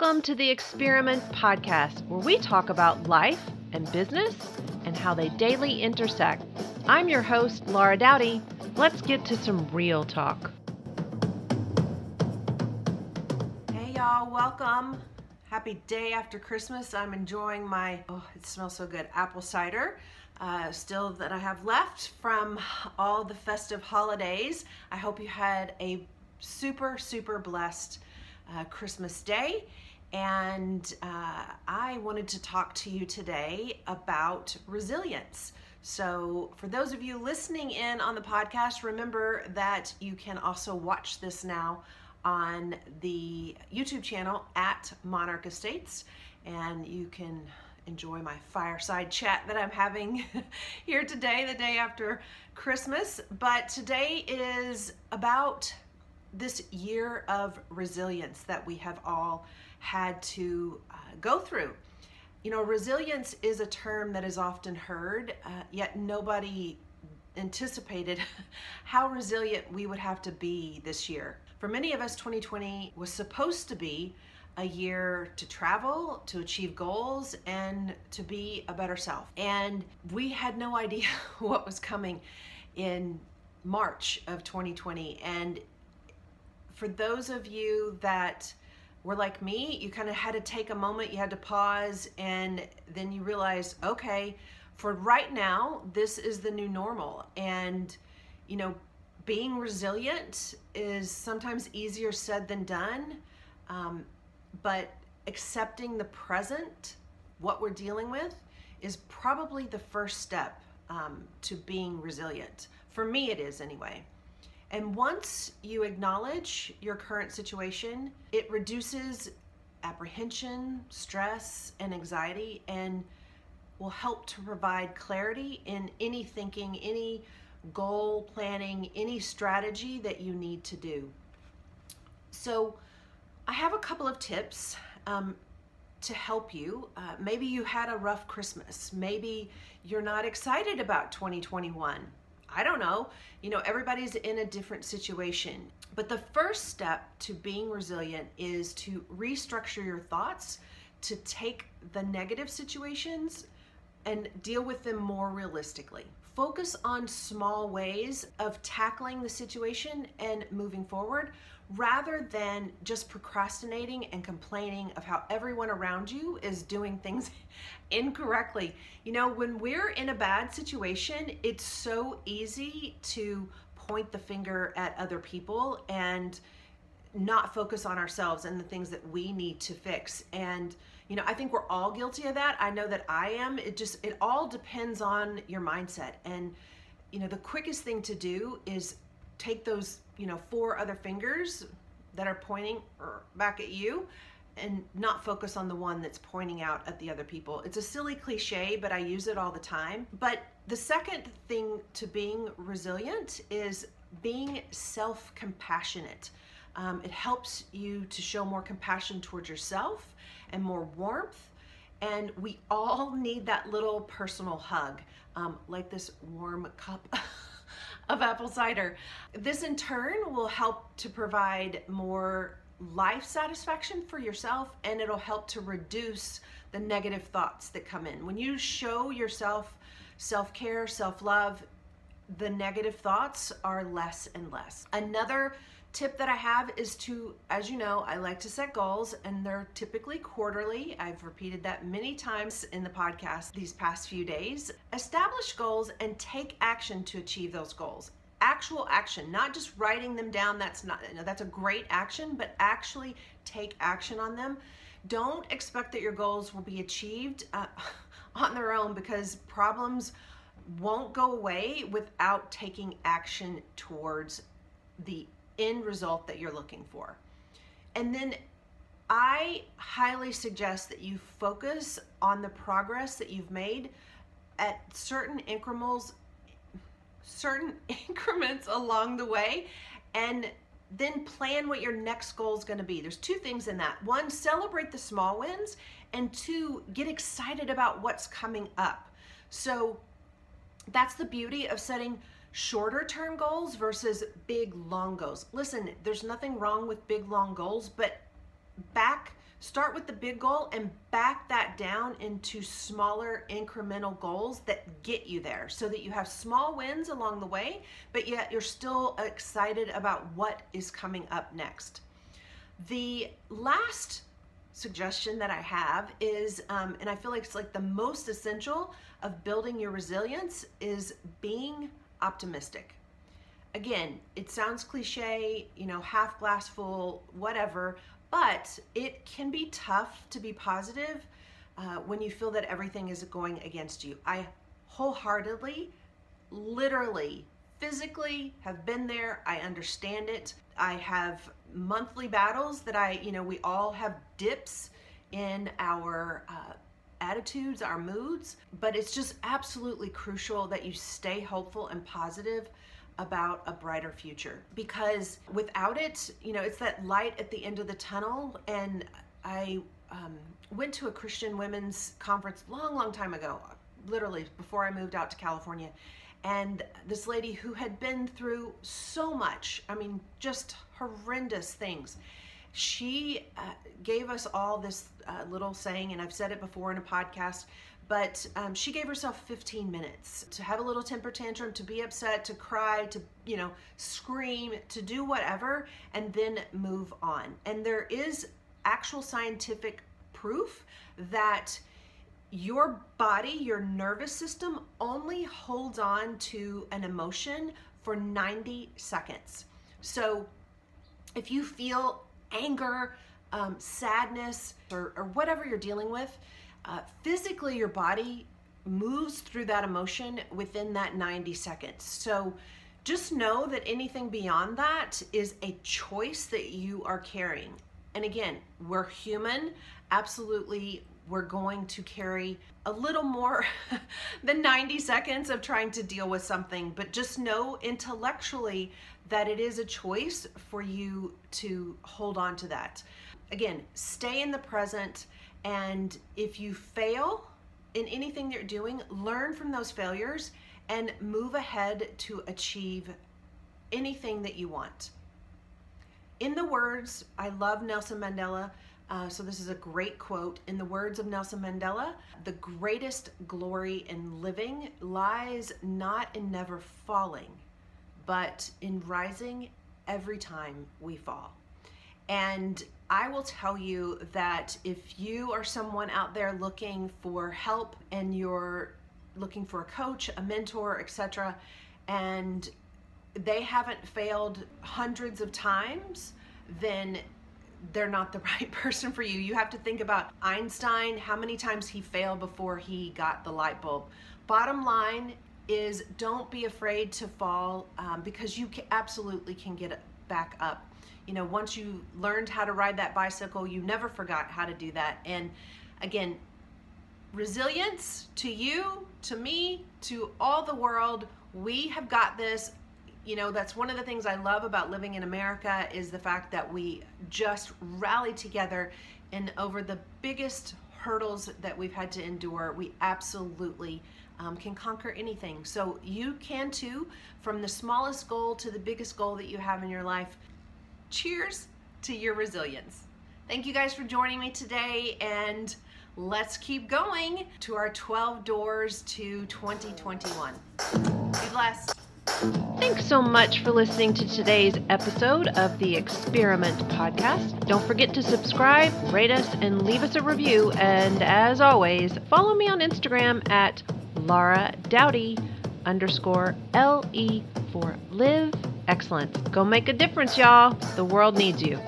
Welcome to the Experiment Podcast, where we talk about life and business and how they daily intersect. I'm your host, Laura Dowdy. Let's get to some real talk. Hey, y'all, welcome. Happy day after Christmas. I'm enjoying my, oh, it smells so good, apple cider. Uh, still that I have left from all the festive holidays. I hope you had a super, super blessed uh, Christmas Day. And uh, I wanted to talk to you today about resilience. So, for those of you listening in on the podcast, remember that you can also watch this now on the YouTube channel at Monarch Estates, and you can enjoy my fireside chat that I'm having here today, the day after Christmas. But today is about this year of resilience that we have all had to uh, go through. You know, resilience is a term that is often heard, uh, yet nobody anticipated how resilient we would have to be this year. For many of us, 2020 was supposed to be a year to travel, to achieve goals, and to be a better self. And we had no idea what was coming in March of 2020. And for those of you that were like me, you kind of had to take a moment, you had to pause, and then you realize, okay, for right now, this is the new normal. And, you know, being resilient is sometimes easier said than done, um, but accepting the present, what we're dealing with, is probably the first step um, to being resilient. For me, it is anyway. And once you acknowledge your current situation, it reduces apprehension, stress, and anxiety, and will help to provide clarity in any thinking, any goal planning, any strategy that you need to do. So, I have a couple of tips um, to help you. Uh, maybe you had a rough Christmas. Maybe you're not excited about 2021. I don't know. You know, everybody's in a different situation. But the first step to being resilient is to restructure your thoughts, to take the negative situations and deal with them more realistically. Focus on small ways of tackling the situation and moving forward rather than just procrastinating and complaining of how everyone around you is doing things incorrectly. You know, when we're in a bad situation, it's so easy to point the finger at other people and not focus on ourselves and the things that we need to fix. And you know, I think we're all guilty of that. I know that I am. It just it all depends on your mindset. And you know, the quickest thing to do is take those, you know, four other fingers that are pointing er, back at you and not focus on the one that's pointing out at the other people. It's a silly cliche, but I use it all the time. But the second thing to being resilient is being self compassionate. Um, it helps you to show more compassion towards yourself and more warmth. And we all need that little personal hug, um, like this warm cup of apple cider. This in turn will help to provide more life satisfaction for yourself and it'll help to reduce the negative thoughts that come in. When you show yourself self care, self love, the negative thoughts are less and less. Another tip that I have is to, as you know, I like to set goals and they're typically quarterly. I've repeated that many times in the podcast these past few days. Establish goals and take action to achieve those goals. Actual action, not just writing them down. That's not you know, that's a great action, but actually take action on them. Don't expect that your goals will be achieved uh, on their own because problems won't go away without taking action towards the end result that you're looking for. And then I highly suggest that you focus on the progress that you've made at certain increments certain increments along the way and then plan what your next goal is going to be. There's two things in that. One, celebrate the small wins, and two, get excited about what's coming up. So that's the beauty of setting shorter term goals versus big long goals. Listen, there's nothing wrong with big long goals, but back Start with the big goal and back that down into smaller incremental goals that get you there so that you have small wins along the way, but yet you're still excited about what is coming up next. The last suggestion that I have is, um, and I feel like it's like the most essential of building your resilience, is being optimistic. Again, it sounds cliche, you know, half glass full, whatever, but it can be tough to be positive uh, when you feel that everything is going against you. I wholeheartedly, literally, physically have been there. I understand it. I have monthly battles that I, you know, we all have dips in our uh, attitudes, our moods, but it's just absolutely crucial that you stay hopeful and positive about a brighter future because without it, you know, it's that light at the end of the tunnel. And I um, went to a Christian women's conference long, long time ago, literally before I moved out to California. And this lady who had been through so much, I mean, just horrendous things, she uh, gave us all this uh, little saying, and I've said it before in a podcast but um, she gave herself 15 minutes to have a little temper tantrum to be upset to cry to you know scream to do whatever and then move on. And there is actual scientific proof that your body your nervous system only holds on to an emotion for 90 seconds. So if you feel anger um, sadness or, or whatever you're dealing with uh, physically your body moves through that emotion within that 90 seconds. So just know that anything beyond that is a choice that you are carrying. And again, we're human. Absolutely, we're going to carry a little more than 90 seconds of trying to deal with something, but just know intellectually that it is a choice for you to hold on to that. Again, stay in the present and if you fail in anything you're doing, learn from those failures and move ahead to achieve anything that you want. In the words, I love Nelson Mandela. Uh, so, this is a great quote. In the words of Nelson Mandela, the greatest glory in living lies not in never falling, but in rising every time we fall. And I will tell you that if you are someone out there looking for help and you're looking for a coach, a mentor, etc., and they haven't failed hundreds of times, then they're not the right person for you. You have to think about Einstein, how many times he failed before he got the light bulb. Bottom line is don't be afraid to fall um, because you can, absolutely can get back up you know, once you learned how to ride that bicycle, you never forgot how to do that. And again, resilience to you, to me, to all the world. We have got this. You know, that's one of the things I love about living in America is the fact that we just rally together and over the biggest hurdles that we've had to endure, we absolutely um, can conquer anything. So you can too, from the smallest goal to the biggest goal that you have in your life cheers to your resilience. Thank you guys for joining me today, and let's keep going to our 12 doors to 2021. Be blessed. Thanks so much for listening to today's episode of the Experiment Podcast. Don't forget to subscribe, rate us, and leave us a review. And as always, follow me on Instagram at Laura Doughty underscore LE for live excellence. Go make a difference, y'all. The world needs you.